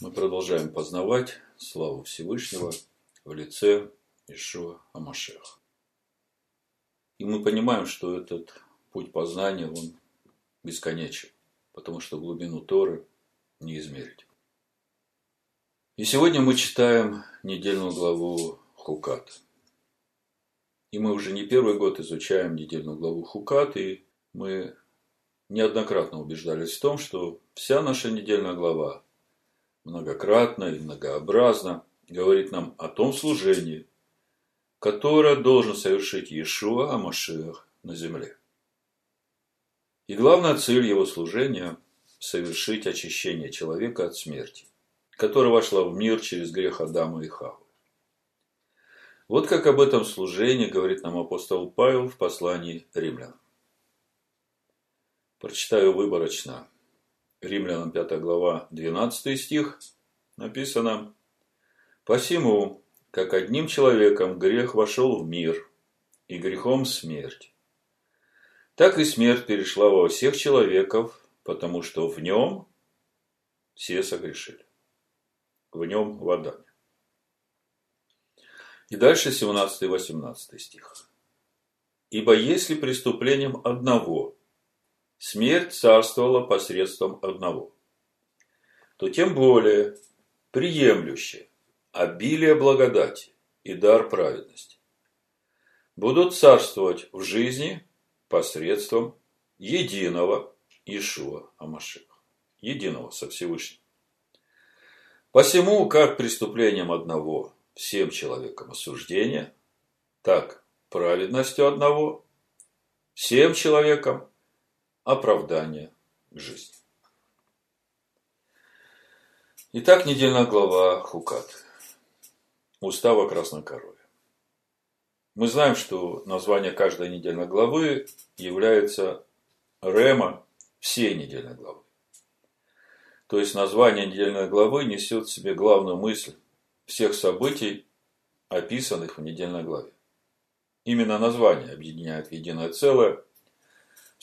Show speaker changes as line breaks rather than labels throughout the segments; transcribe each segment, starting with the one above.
Мы продолжаем познавать славу Всевышнего в лице Ишуа Амашех. И мы понимаем, что этот путь познания, он бесконечен, потому что глубину Торы не измерить. И сегодня мы читаем недельную главу Хукат. И мы уже не первый год изучаем недельную главу Хукат, и мы неоднократно убеждались в том, что вся наша недельная глава многократно и многообразно говорит нам о том служении, которое должен совершить Иешуа Амашиах на земле. И главная цель его служения – совершить очищение человека от смерти, которая вошла в мир через грех Адама и Хавы. Вот как об этом служении говорит нам апостол Павел в послании римлянам. Прочитаю выборочно Римлянам 5 глава 12 стих написано «Посему, как одним человеком грех вошел в мир, и грехом смерть, так и смерть перешла во всех человеков, потому что в нем все согрешили. В нем в. И дальше 17-18 стих. Ибо если преступлением одного смерть царствовала посредством одного, то тем более приемлющие обилие благодати и дар праведности будут царствовать в жизни посредством единого Ишуа Амашеха, единого со Всевышним. Посему, как преступлением одного всем человекам осуждение, так праведностью одного всем человекам оправдание к жизни. Итак, недельная глава Хукат. Устава Красной Корове. Мы знаем, что название каждой недельной главы является рема всей недельной главы. То есть название недельной главы несет в себе главную мысль всех событий, описанных в недельной главе. Именно название объединяет в единое целое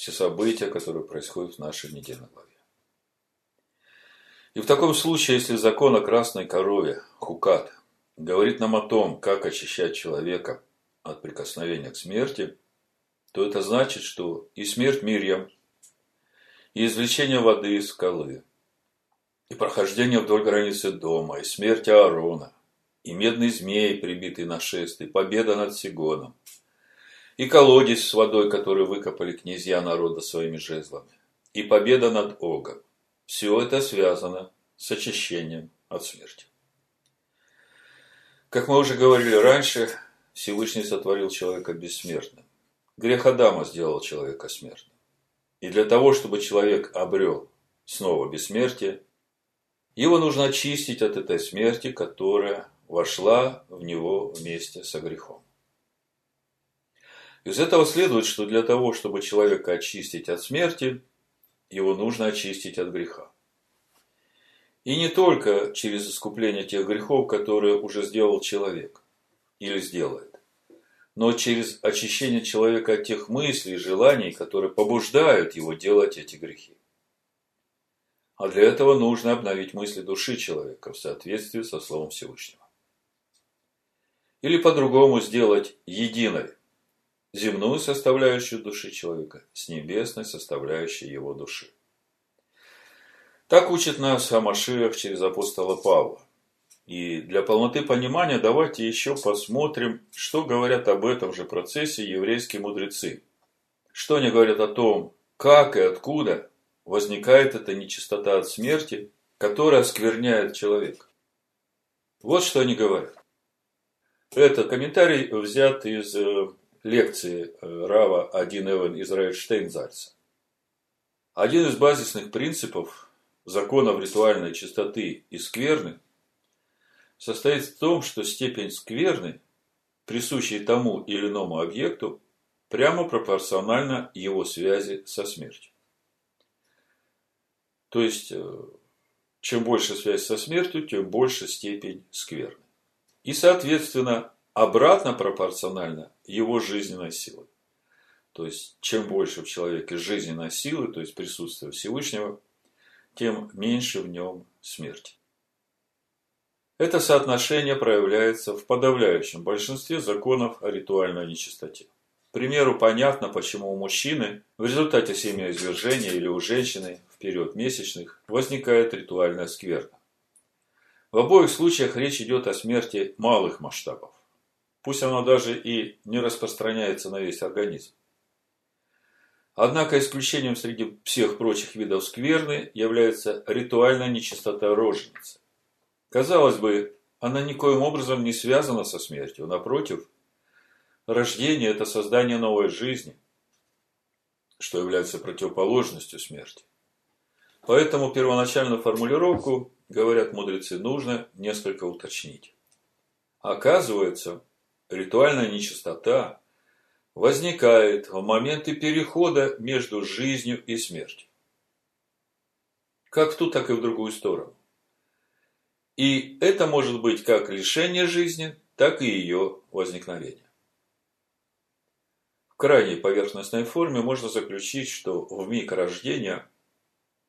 все события, которые происходят в нашей недельной главе. И в таком случае, если закон о красной корове, хукат, говорит нам о том, как очищать человека от прикосновения к смерти, то это значит, что и смерть Мирьям, и извлечение воды из скалы, и прохождение вдоль границы дома, и смерть Аарона, и медный змей, прибитый на шест, и победа над Сигоном – и колодец с водой, который выкопали князья народа своими жезлами, и победа над Огом. Все это связано с очищением от смерти. Как мы уже говорили раньше, Всевышний сотворил человека бессмертным. Грех Адама сделал человека смертным. И для того, чтобы человек обрел снова бессмертие, его нужно очистить от этой смерти, которая вошла в него вместе со грехом. Из этого следует, что для того, чтобы человека очистить от смерти, его нужно очистить от греха. И не только через искупление тех грехов, которые уже сделал человек или сделает, но через очищение человека от тех мыслей и желаний, которые побуждают его делать эти грехи. А для этого нужно обновить мысли души человека в соответствии со Словом Всевышнего. Или по-другому сделать единой земную составляющую души человека с небесной составляющей его души. Так учит нас Амашиах через апостола Павла. И для полноты понимания давайте еще посмотрим, что говорят об этом же процессе еврейские мудрецы. Что они говорят о том, как и откуда возникает эта нечистота от смерти, которая оскверняет человека. Вот что они говорят. Этот комментарий взят из э, лекции э, Рава Один Эван Израиль Штейнзальца. Один из базисных принципов законов ритуальной чистоты и скверны состоит в том, что степень скверны, присущей тому или иному объекту, прямо пропорциональна его связи со смертью. То есть, э, чем больше связь со смертью, тем больше степень скверны. И, соответственно, обратно пропорционально его жизненной силы. То есть, чем больше в человеке жизненной силы, то есть присутствия Всевышнего, тем меньше в нем смерти. Это соотношение проявляется в подавляющем большинстве законов о ритуальной нечистоте. К примеру, понятно, почему у мужчины в результате семяизвержения или у женщины в период месячных возникает ритуальная скверна. В обоих случаях речь идет о смерти малых масштабов. Пусть она даже и не распространяется на весь организм. Однако исключением среди всех прочих видов скверны является ритуальная нечистота роженицы. Казалось бы, она никоим образом не связана со смертью. Напротив, рождение – это создание новой жизни, что является противоположностью смерти. Поэтому первоначальную формулировку, говорят мудрецы, нужно несколько уточнить. Оказывается, ритуальная нечистота возникает в моменты перехода между жизнью и смертью. Как в ту, так и в другую сторону. И это может быть как лишение жизни, так и ее возникновение. В крайней поверхностной форме можно заключить, что в миг рождения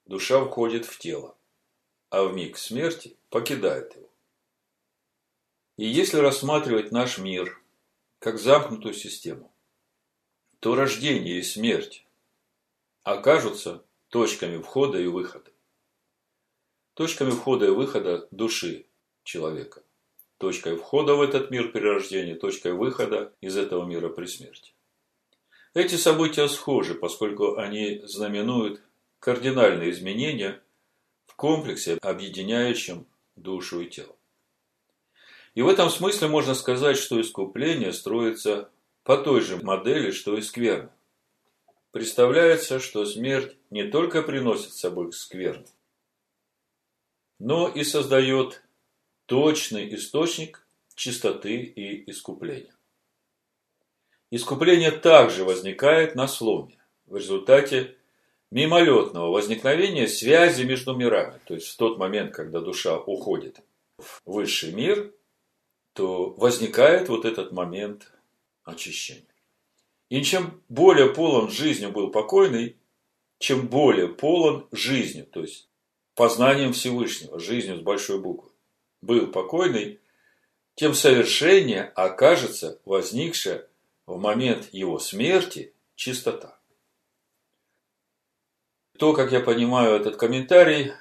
душа входит в тело, а в миг смерти покидает его. И если рассматривать наш мир как замкнутую систему, то рождение и смерть окажутся точками входа и выхода. Точками входа и выхода души человека. Точкой входа в этот мир при рождении, точкой выхода из этого мира при смерти. Эти события схожи, поскольку они знаменуют кардинальные изменения в комплексе, объединяющем душу и тело. И в этом смысле можно сказать, что искупление строится по той же модели, что и скверно. Представляется, что смерть не только приносит с собой скверну, но и создает точный источник чистоты и искупления. Искупление также возникает на сломе в результате мимолетного возникновения связи между мирами. То есть в тот момент, когда душа уходит в высший мир, то возникает вот этот момент очищения. И чем более полон жизнью был покойный, чем более полон жизнью, то есть познанием Всевышнего, жизнью с большой буквы, был покойный, тем совершеннее окажется возникшая в момент его смерти чистота. То, как я понимаю этот комментарий,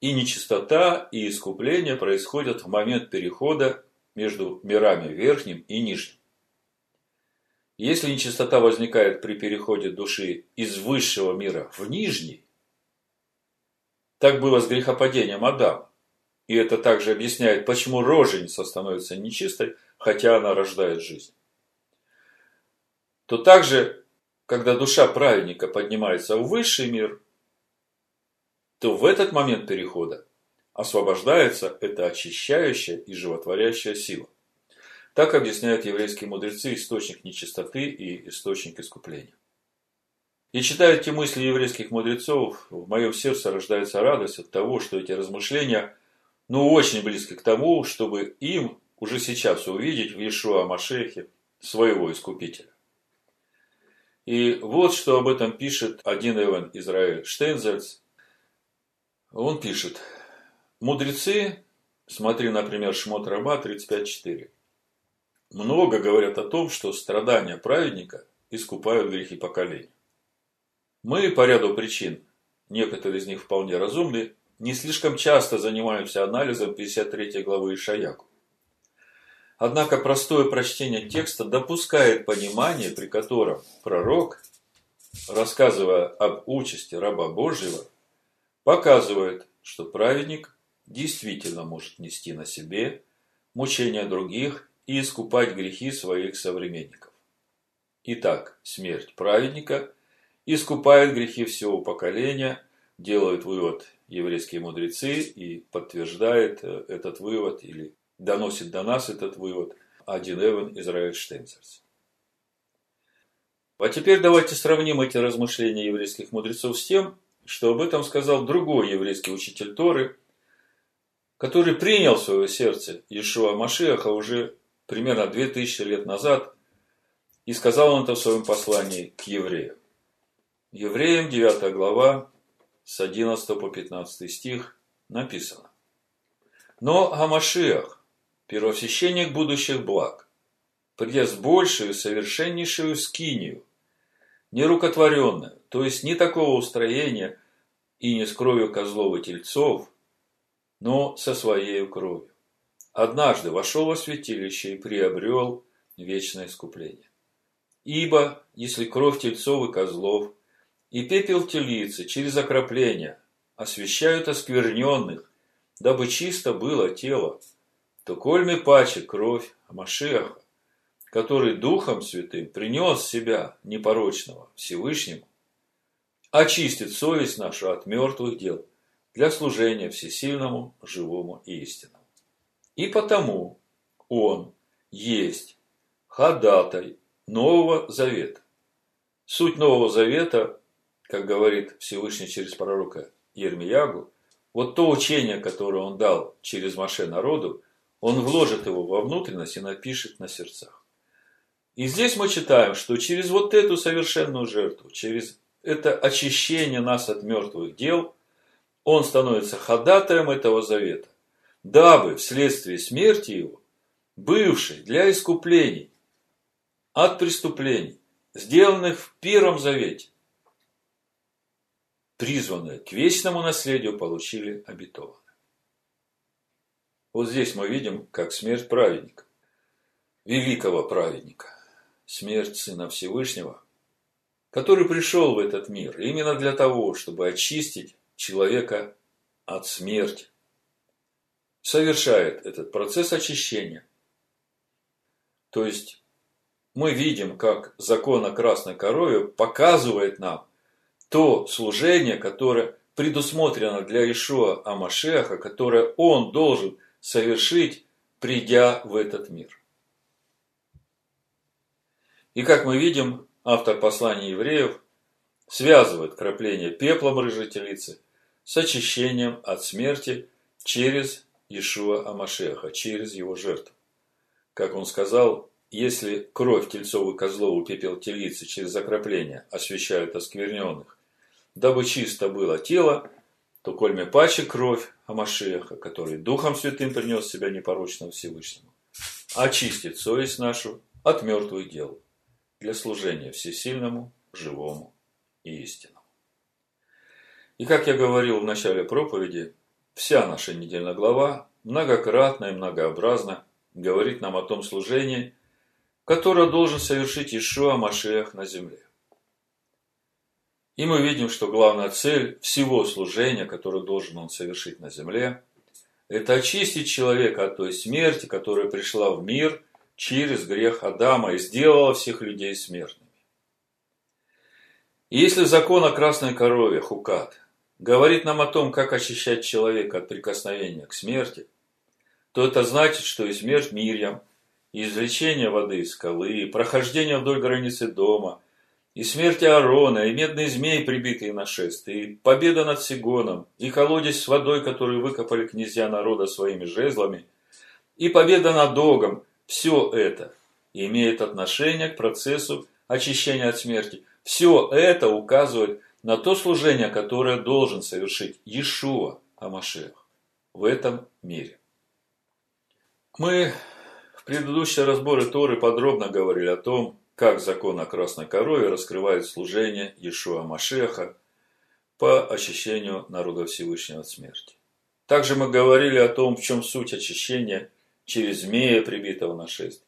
и нечистота, и искупление происходят в момент перехода между мирами верхним и нижним. Если нечистота возникает при переходе души из высшего мира в нижний, так было с грехопадением Адама. И это также объясняет, почему роженица становится нечистой, хотя она рождает жизнь. То также, когда душа праведника поднимается в высший мир, то в этот момент перехода освобождается эта очищающая и животворящая сила. Так объясняют еврейские мудрецы источник нечистоты и источник искупления. И читая эти мысли еврейских мудрецов, в моем сердце рождается радость от того, что эти размышления ну, очень близки к тому, чтобы им уже сейчас увидеть в Иешуа Машехе своего Искупителя. И вот что об этом пишет один Эван Израиль Штейнзельц. Он пишет, мудрецы, смотри, например, Шмот Раба 35.4, много говорят о том, что страдания праведника искупают грехи поколений. Мы по ряду причин, некоторые из них вполне разумны, не слишком часто занимаемся анализом 53 главы Ишаяку. Однако простое прочтение текста допускает понимание, при котором пророк, рассказывая об участи раба Божьего, показывает, что праведник действительно может нести на себе мучения других и искупать грехи своих современников. Итак, смерть праведника искупает грехи всего поколения, делают вывод еврейские мудрецы и подтверждает э, этот вывод или доносит до нас этот вывод один Эван Израиль Штенцерс. А теперь давайте сравним эти размышления еврейских мудрецов с тем, что об этом сказал другой еврейский учитель Торы, который принял в свое сердце Иешуа Машиаха уже примерно 2000 лет назад, и сказал он это в своем послании к евреям. Евреям 9 глава с 11 по 15 стих написано. Но Амашиах, первосвященник будущих благ, придя с большую совершеннейшую скинию, нерукотворенную, то есть не такого устроения и не с кровью козлов и тельцов, но со своей кровью. Однажды вошел во святилище и приобрел вечное искупление. Ибо, если кровь тельцов и козлов и пепел телицы через окропление освящают оскверненных, дабы чисто было тело, то кольми паче кровь Машеха, который Духом Святым принес себя непорочного Всевышнему, очистит совесть нашу от мертвых дел для служения всесильному, живому и истинному. И потому Он есть ходатай Нового Завета. Суть Нового Завета, как говорит Всевышний через пророка Ермиягу, вот то учение, которое он дал через Маше народу, он вложит его во внутренность и напишет на сердцах. И здесь мы читаем, что через вот эту совершенную жертву, через это очищение нас от мертвых дел, он становится ходатаем этого завета, дабы вследствие смерти его, бывший для искуплений от преступлений, сделанных в Первом Завете, призванные к вечному наследию, получили обетованное. Вот здесь мы видим, как смерть праведника, великого праведника, смерть Сына Всевышнего, который пришел в этот мир именно для того, чтобы очистить человека от смерти, совершает этот процесс очищения. То есть мы видим, как закон о красной корове показывает нам, то служение, которое предусмотрено для Ишуа Амашеха, которое он должен совершить, придя в этот мир. И как мы видим, автор послания евреев связывает крапление пеплом рыжей с очищением от смерти через Ишуа Амашеха, через его жертву. Как он сказал, если кровь тельцов и пепел телицы через окропление освещают оскверненных, дабы чисто было тело, то кольме паче кровь Амашеха, который Духом Святым принес себя непорочным Всевышнему, очистит совесть нашу от мертвых дел для служения всесильному, живому и истинному. И как я говорил в начале проповеди, вся наша недельная глава многократно и многообразно говорит нам о том служении, которое должен совершить Ишуа Машех на земле. И мы видим, что главная цель всего служения, которое должен он совершить на земле, это очистить человека от той смерти, которая пришла в мир через грех Адама и сделала всех людей смертными. И если закон о красной корове, хукат, говорит нам о том, как очищать человека от прикосновения к смерти, то это значит, что и смерть Мирьям, и извлечение воды из скалы, и прохождение вдоль границы дома – и смерть Аарона, и медный змей, прибитый на шест, и победа над Сигоном, и колодец с водой, который выкопали князья народа своими жезлами, и победа над Огом, все это имеет отношение к процессу очищения от смерти. Все это указывает на то служение, которое должен совершить Иешуа Амашех в этом мире. Мы в предыдущие разборы Торы подробно говорили о том, как закон о красной корове раскрывает служение Иешуа Машеха по очищению народа Всевышнего от смерти. Также мы говорили о том, в чем суть очищения через змея, прибитого на шесть.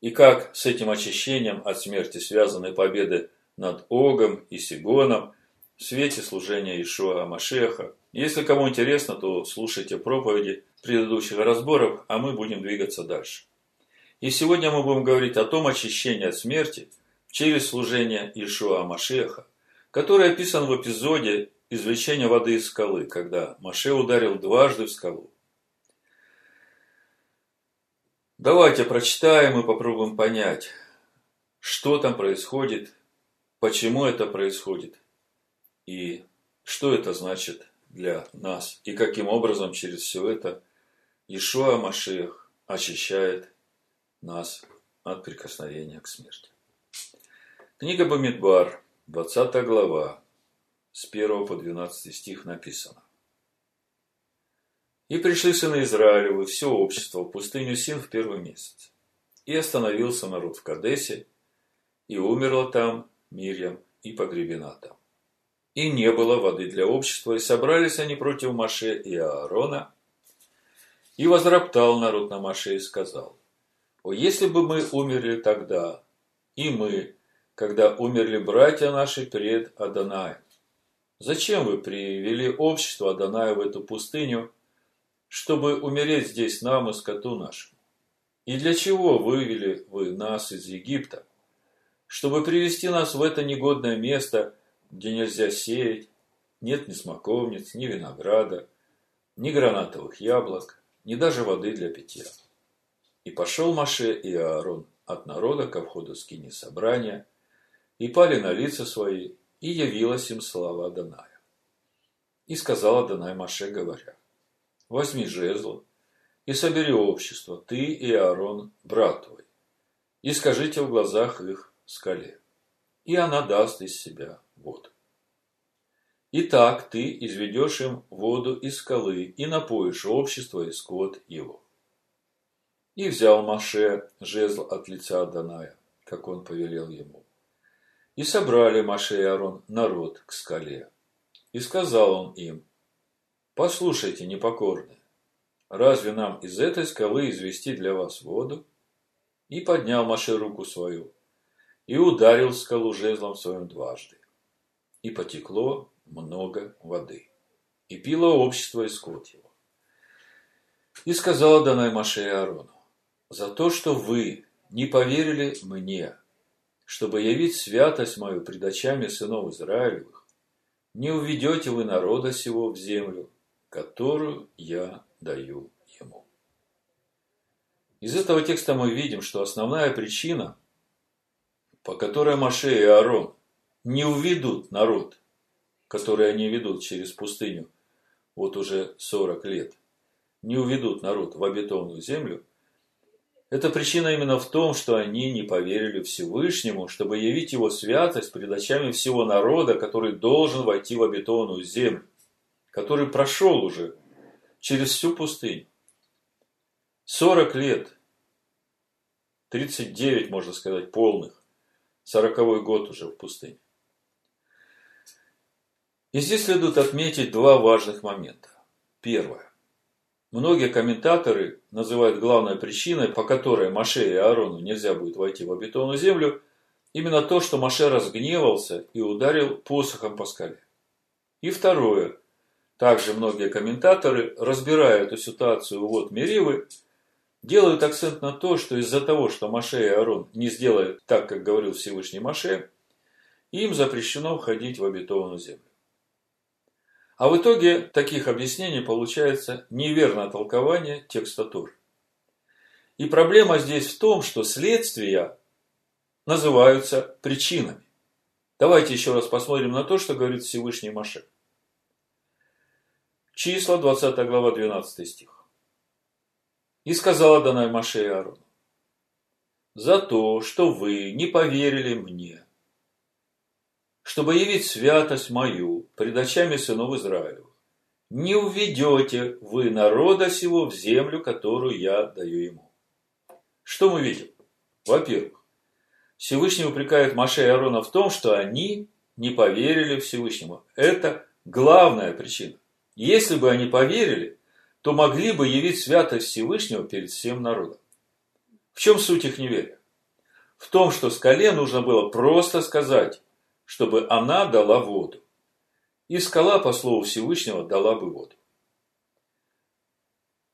И как с этим очищением от смерти связаны победы над Огом и Сигоном в свете служения Ишуа Машеха. Если кому интересно, то слушайте проповеди предыдущих разборов, а мы будем двигаться дальше. И сегодня мы будем говорить о том очищении от смерти через служение Ишуа Машеха, который описан в эпизоде извлечения воды из скалы, когда Маше ударил дважды в скалу. Давайте прочитаем и попробуем понять, что там происходит, почему это происходит и что это значит для нас и каким образом через все это Ишуа Машех очищает нас от прикосновения к смерти. Книга Бамидбар, 20 глава, с 1 по 12 стих написано. И пришли сыны Израилевы, все общество, в пустыню Син в первый месяц. И остановился народ в Кадесе, и умерла там Мирьям, и погребена там. И не было воды для общества, и собрались они против Маше и Аарона. И возроптал народ на Маше и сказал, «О, если бы мы умерли тогда, и мы, когда умерли братья наши пред Адонаем, зачем вы привели общество Адоная в эту пустыню, чтобы умереть здесь нам и скоту нашему? И для чего вывели вы нас из Египта? Чтобы привести нас в это негодное место, где нельзя сеять, нет ни смоковниц, ни винограда, ни гранатовых яблок, ни даже воды для питья. И пошел Маше и Аарон от народа ко входу скини собрания, и пали на лица свои, и явилась им слава Даная. И сказала Данай Маше, говоря, возьми жезл и собери общество, ты и Аарон, брат твой, и скажите в глазах их скале, и она даст из себя воду. Итак, ты изведешь им воду из скалы и напоишь общество и скот его. И взял Маше жезл от лица Даная, как он повелел ему. И собрали Маше и Аарон народ к скале. И сказал он им, Послушайте, непокорные, разве нам из этой скалы извести для вас воду? И поднял Маше руку свою, и ударил скалу жезлом своим дважды. И потекло много воды. И пило общество и скот его. И сказала Данай Маше и Аарону, за то, что вы не поверили мне, чтобы явить святость мою пред очами сынов Израилевых, не уведете вы народа сего в землю, которую я даю ему. Из этого текста мы видим, что основная причина, по которой Маше и Аарон не уведут народ, который они ведут через пустыню вот уже 40 лет, не уведут народ в обетованную землю, эта причина именно в том, что они не поверили Всевышнему, чтобы явить его святость пред очами всего народа, который должен войти в обетованную землю который прошел уже через всю пустыню. 40 лет, 39, можно сказать, полных, 40 год уже в пустыне. И здесь следует отметить два важных момента. Первое. Многие комментаторы называют главной причиной, по которой Маше и Аарону нельзя будет войти в обетованную землю, именно то, что Маше разгневался и ударил посохом по скале. И второе. Также многие комментаторы, разбирая эту ситуацию вот Меривы, делают акцент на то, что из-за того, что Маше и Аарон не сделали так, как говорил Всевышний Маше, им запрещено входить в обетованную землю. А в итоге таких объяснений получается неверное толкование текста Тур. И проблема здесь в том, что следствия называются причинами. Давайте еще раз посмотрим на то, что говорит Всевышний Маше. Числа, 20 глава, 12 стих. И сказала Данай Маше Аарону, за то, что вы не поверили мне, чтобы явить святость мою пред очами сынов Израилевых, не уведете вы народа сего в землю, которую я даю ему. Что мы видим? Во-первых, Всевышний упрекает Маше и Аарона в том, что они не поверили Всевышнему. Это главная причина. Если бы они поверили, то могли бы явить святость Всевышнего перед всем народом. В чем суть их неверия? В том, что скале нужно было просто сказать, чтобы она дала воду. И скала, по слову Всевышнего, дала бы воду.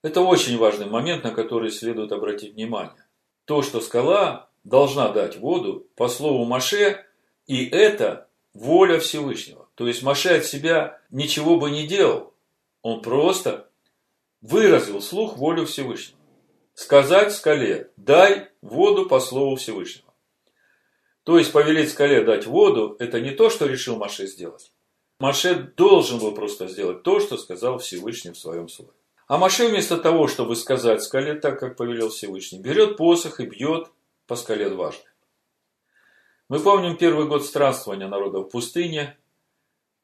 Это очень важный момент, на который следует обратить внимание. То, что скала должна дать воду, по слову Маше, и это воля Всевышнего. То есть Маше от себя ничего бы не делал. Он просто выразил слух волю Всевышнего. Сказать скале, дай воду по слову Всевышнего. То есть повелеть скале дать воду, это не то, что решил Маше сделать. Маше должен был просто сделать то, что сказал Всевышний в своем слове. А Маше вместо того, чтобы сказать скале так, как повелел Всевышний, берет посох и бьет по скале дважды. Мы помним первый год странствования народа в пустыне,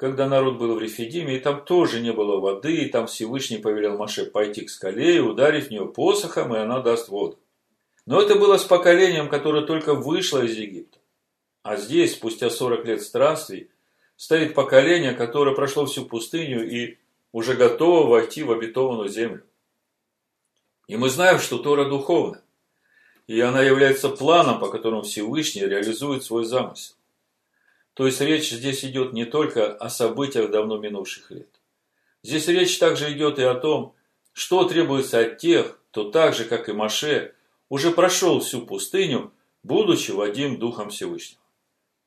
когда народ был в Рефидиме, и там тоже не было воды, и там Всевышний повелел Маше пойти к скале и ударить в нее посохом, и она даст воду. Но это было с поколением, которое только вышло из Египта. А здесь, спустя 40 лет странствий, стоит поколение, которое прошло всю пустыню и уже готово войти в обетованную землю. И мы знаем, что Тора духовна, и она является планом, по которому Всевышний реализует свой замысел. То есть речь здесь идет не только о событиях давно минувших лет. Здесь речь также идет и о том, что требуется от тех, кто так же, как и Маше, уже прошел всю пустыню, будучи Вадим Духом Всевышнего.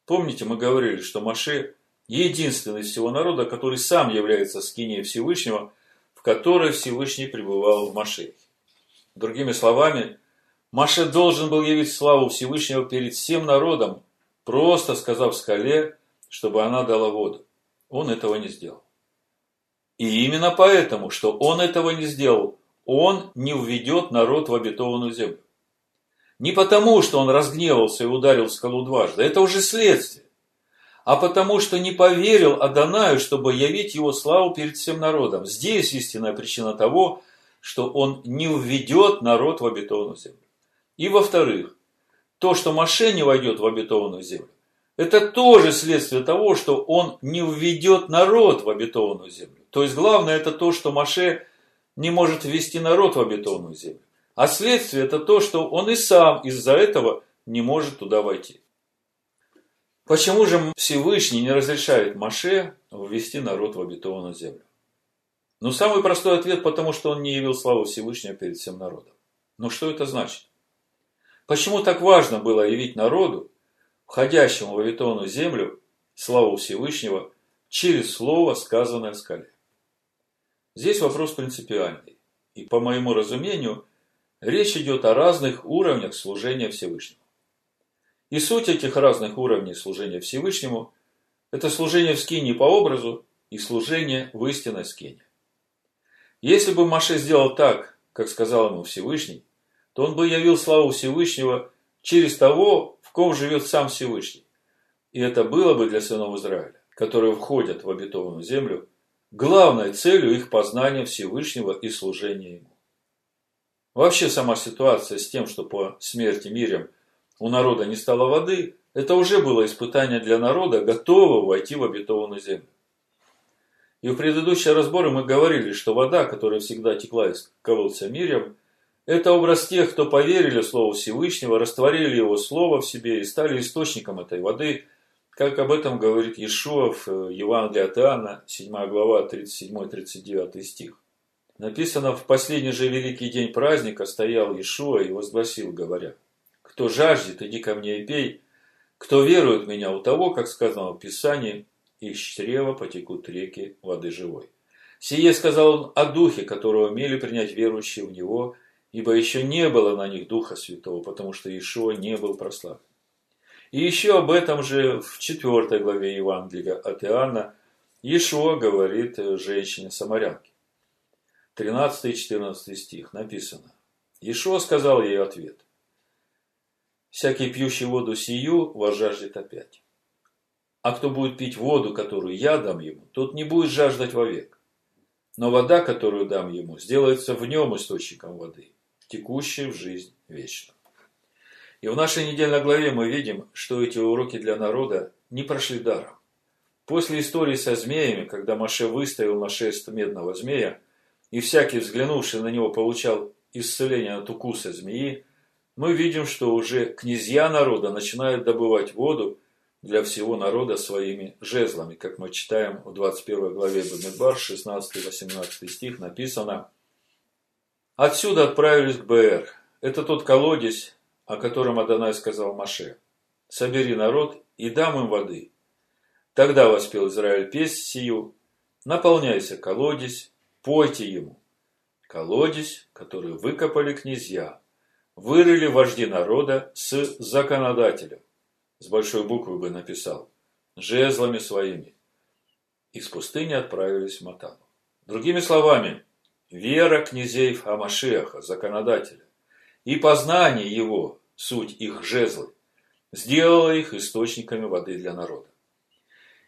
Помните, мы говорили, что Маше единственный из всего народа, который сам является скиней Всевышнего, в которой Всевышний пребывал в Маше. Другими словами, Маше должен был явить славу Всевышнего перед всем народом, просто сказав скале, чтобы она дала воду. Он этого не сделал. И именно поэтому, что он этого не сделал, он не введет народ в обетованную землю. Не потому, что он разгневался и ударил скалу дважды, это уже следствие, а потому, что не поверил Адонаю, чтобы явить его славу перед всем народом. Здесь истинная причина того, что он не введет народ в обетованную землю. И во-вторых, то, что Маше не войдет в обетованную землю, это тоже следствие того, что он не введет народ в обетованную землю. То есть главное это то, что Маше не может ввести народ в обетованную землю. А следствие это то, что он и сам из-за этого не может туда войти. Почему же Всевышний не разрешает Маше ввести народ в обетованную землю? Ну, самый простой ответ, потому что он не явил славу Всевышнего перед всем народом. Но что это значит? Почему так важно было явить народу, входящему в обетованную землю, славу Всевышнего через слово, сказанное в скале? Здесь вопрос принципиальный. И по моему разумению, речь идет о разных уровнях служения Всевышнему. И суть этих разных уровней служения Всевышнему – это служение в скине по образу и служение в истинной скине. Если бы Маше сделал так, как сказал ему Всевышний, то он бы явил славу Всевышнего через того, в ком живет сам Всевышний. И это было бы для сынов Израиля, которые входят в обетованную землю, главной целью их познания Всевышнего и служения Ему. Вообще сама ситуация с тем, что по смерти Мирям у народа не стало воды, это уже было испытание для народа, готового войти в обетованную землю. И в предыдущие разборы мы говорили, что вода, которая всегда текла из колодца Мирям, это образ тех, кто поверили Слову Всевышнего, растворили Его Слово в себе и стали источником этой воды, как об этом говорит Иешуа в э, Евангелии от Иоанна, 7 глава, 37-39 стих. Написано, в последний же великий день праздника стоял Иешуа и возгласил, говоря, «Кто жаждет, иди ко мне и пей, кто верует в меня, у того, как сказано в Писании, из чрева потекут реки воды живой». Сие сказал он о духе, которого умели принять верующие в него, ибо еще не было на них Духа Святого, потому что Ишуа не был прославлен. И еще об этом же в 4 главе Евангелия от Иоанна Ишуа говорит женщине-самарянке. 13 и 14 стих написано. Ишуа сказал ей ответ. Всякий пьющий воду сию возжаждет опять. А кто будет пить воду, которую я дам ему, тот не будет жаждать вовек. Но вода, которую дам ему, сделается в нем источником воды, текущей в жизнь вечно. И в нашей недельной главе мы видим, что эти уроки для народа не прошли даром. После истории со змеями, когда Маше выставил на шест медного змея, и всякий, взглянувший на него, получал исцеление от укуса змеи, мы видим, что уже князья народа начинают добывать воду для всего народа своими жезлами. Как мы читаем в 21 главе Бамидбар, 16-18 стих написано Отсюда отправились к БР. Это тот колодец, о котором Адонай сказал Маше. Собери народ и дам им воды. Тогда воспел Израиль песнь сию. Наполняйся колодец, пойте ему. Колодец, который выкопали князья, вырыли вожди народа с законодателем. С большой буквы бы написал. Жезлами своими. Из пустыни отправились в Матану. Другими словами, вера князей Амашеха, законодателя, и познание его, суть их жезлы, сделала их источниками воды для народа.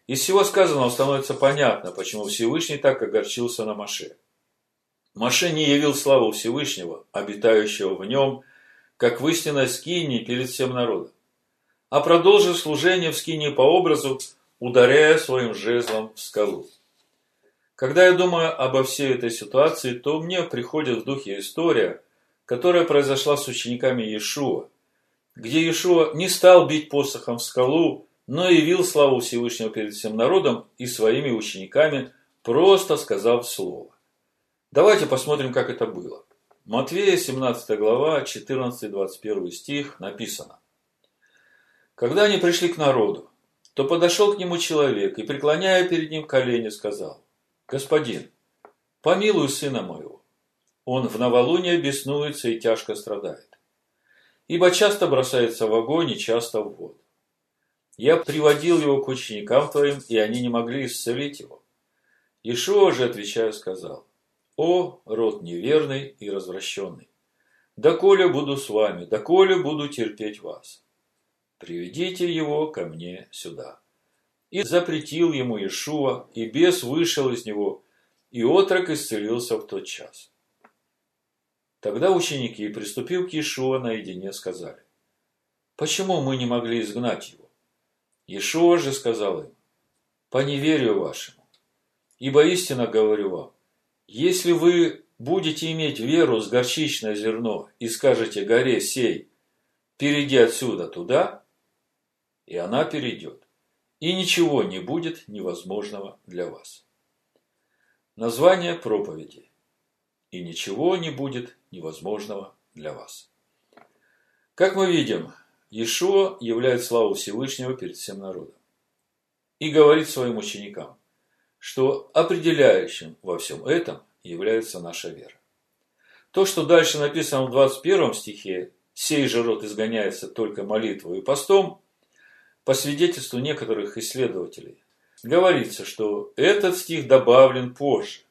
Из всего сказанного становится понятно, почему Всевышний так огорчился на Маше. Маше не явил славу Всевышнего, обитающего в нем, как в истинной скинии перед всем народом, а продолжил служение в скинии по образу, ударяя своим жезлом в скалу. Когда я думаю обо всей этой ситуации, то мне приходит в духе история, которая произошла с учениками Иешуа, где Иешуа не стал бить посохом в скалу, но явил славу Всевышнего перед всем народом и своими учениками, просто сказав слово. Давайте посмотрим, как это было. Матвея, 17 глава, 14-21 стих написано. Когда они пришли к народу, то подошел к нему человек и, преклоняя перед ним колени, сказал, «Господин, помилуй сына моего. Он в новолуние беснуется и тяжко страдает. Ибо часто бросается в огонь и часто в воду. Я приводил его к ученикам твоим, и они не могли исцелить его. Ишуа же, отвечая, сказал, «О, род неверный и развращенный! Доколе буду с вами, доколе буду терпеть вас. Приведите его ко мне сюда». И запретил ему Ишуа, и бес вышел из него, и отрок исцелился в тот час. Тогда ученики, приступив к Ишуа наедине, сказали, «Почему мы не могли изгнать его?» Иешуа же сказал им, по неверию вашему, ибо истинно говорю вам, если вы будете иметь веру с горчичное зерно и скажете горе сей, перейди отсюда туда, и она перейдет, и ничего не будет невозможного для вас. Название проповеди. И ничего не будет невозможного для вас. Как мы видим, Иешуа являет славу Всевышнего перед всем народом. И говорит своим ученикам, что определяющим во всем этом является наша вера. То, что дальше написано в 21 стихе, «Сей же род изгоняется только молитвой и постом», по свидетельству некоторых исследователей, говорится, что этот стих добавлен позже.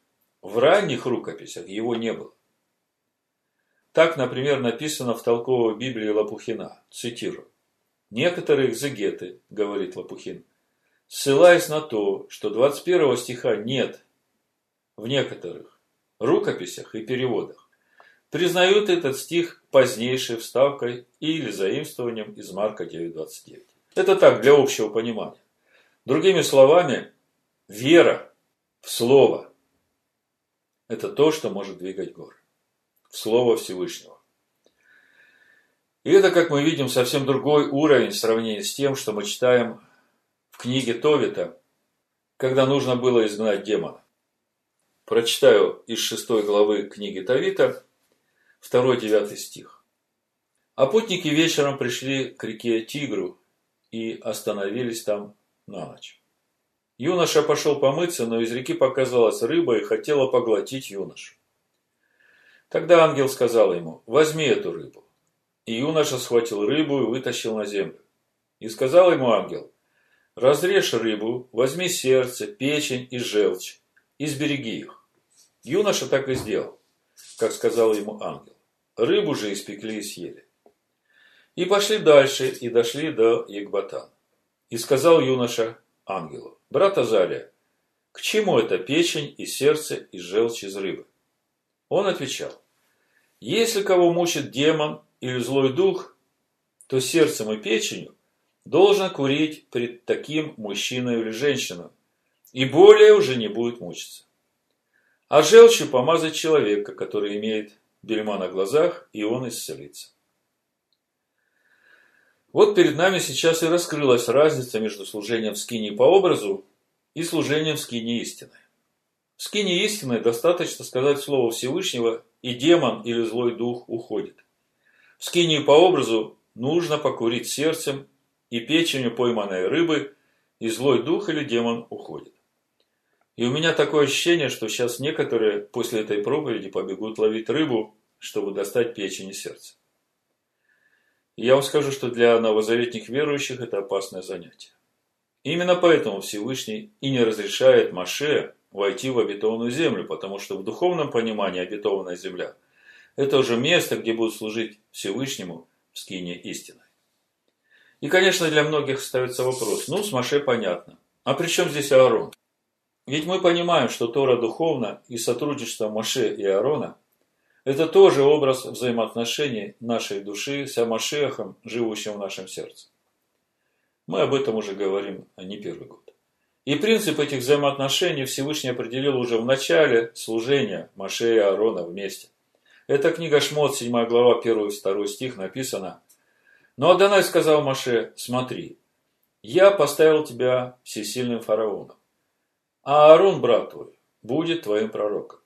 В ранних рукописях его не было. Так, например, написано в толковой Библии Лопухина. Цитирую. Некоторые экзегеты, говорит Лопухин, ссылаясь на то, что 21 стиха нет в некоторых рукописях и переводах, признают этот стих позднейшей вставкой или заимствованием из Марка 9.29. Это так, для общего понимания. Другими словами, вера в Слово – это то, что может двигать горы в Слово Всевышнего. И это, как мы видим, совсем другой уровень в сравнении с тем, что мы читаем в книге Товита, когда нужно было изгнать демона. Прочитаю из шестой главы книги Товита, 2-9 стих. А путники вечером пришли к реке Тигру и остановились там на ночь. Юноша пошел помыться, но из реки показалась рыба и хотела поглотить юношу. Тогда ангел сказал ему, возьми эту рыбу. И юноша схватил рыбу и вытащил на землю. И сказал ему ангел, разрежь рыбу, возьми сердце, печень и желчь, и сбереги их. Юноша так и сделал, как сказал ему ангел. Рыбу же испекли и съели. И пошли дальше, и дошли до Егбатана. И сказал юноша ангелу, брат Азалия, к чему это печень и сердце и желчь из рыбы? Он отвечал, если кого мучит демон или злой дух, то сердцем и печенью должен курить пред таким мужчиной или женщиной, и более уже не будет мучиться. А желчью помазать человека, который имеет бельма на глазах, и он исцелится. Вот перед нами сейчас и раскрылась разница между служением в скине по образу и служением в скине истины. В скине истины достаточно сказать слово Всевышнего, и демон или злой дух уходит. В скинии по образу нужно покурить сердцем и печенью пойманной рыбы, и злой дух или демон уходит. И у меня такое ощущение, что сейчас некоторые после этой проповеди побегут ловить рыбу, чтобы достать печень и сердце. Я вам скажу, что для новозаветных верующих это опасное занятие. Именно поэтому Всевышний и не разрешает Маше войти в обетованную землю, потому что в духовном понимании обетованная земля – это уже место, где будут служить Всевышнему в скине истины. И, конечно, для многих ставится вопрос, ну, с Маше понятно, А при чем здесь Аарон? Ведь мы понимаем, что Тора духовна и сотрудничество Моше и Аарона – это тоже образ взаимоотношений нашей души с Амашехом, живущим в нашем сердце. Мы об этом уже говорим а не первый год. И принцип этих взаимоотношений Всевышний определил уже в начале служения Моше и Аарона вместе. Это книга Шмот, 7 глава, 1 и 2 стих написано. Но Адонай сказал Моше, смотри, я поставил тебя всесильным фараоном а Аарон, брат твой, будет твоим пророком.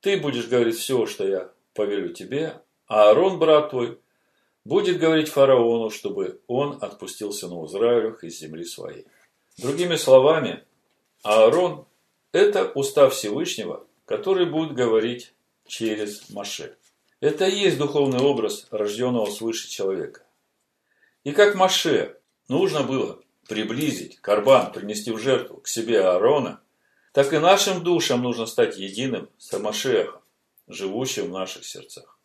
Ты будешь говорить все, что я повелю тебе, а Аарон, брат твой, будет говорить фараону, чтобы он отпустил сынов Израилевых из земли своей. Другими словами, Аарон – это устав Всевышнего, который будет говорить через Маше. Это и есть духовный образ рожденного свыше человека. И как Маше нужно было приблизить Карбан, принести в жертву к себе Аарона, так и нашим душам нужно стать единым с Амашехом, живущим в наших сердцах.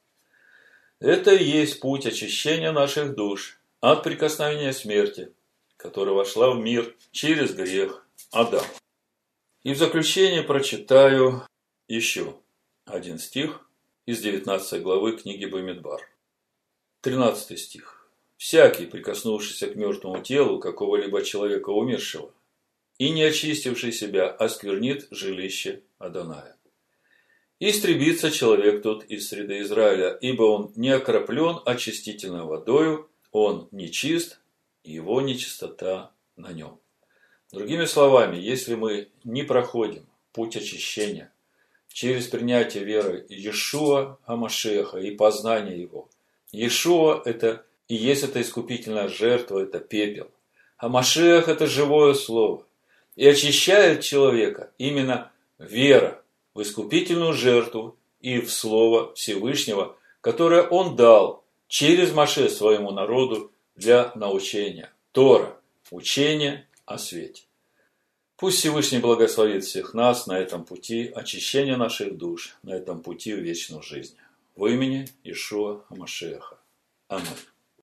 Это и есть путь очищения наших душ от прикосновения смерти, которая вошла в мир через грех Адам. И в заключение прочитаю еще один стих из 19 главы книги Бамидбар. 13 стих. «Всякий, прикоснувшийся к мертвому телу какого-либо человека умершего, и не очистивший себя осквернит жилище Адоная. Истребится человек тот из среды Израиля, ибо он не окроплен очистительной водою, он нечист, и его нечистота на нем. Другими словами, если мы не проходим путь очищения через принятие веры Иешуа Амашеха и познание его, Иешуа – это и есть эта искупительная жертва, это пепел. А Машех – это живое слово. И очищает человека именно вера в искупительную жертву и в Слово Всевышнего, которое Он дал через Маше своему народу для научения. Тора – учение о свете. Пусть Всевышний благословит всех нас на этом пути очищения наших душ, на этом пути в вечную жизнь. В имени Ишуа Амашеха. Аминь.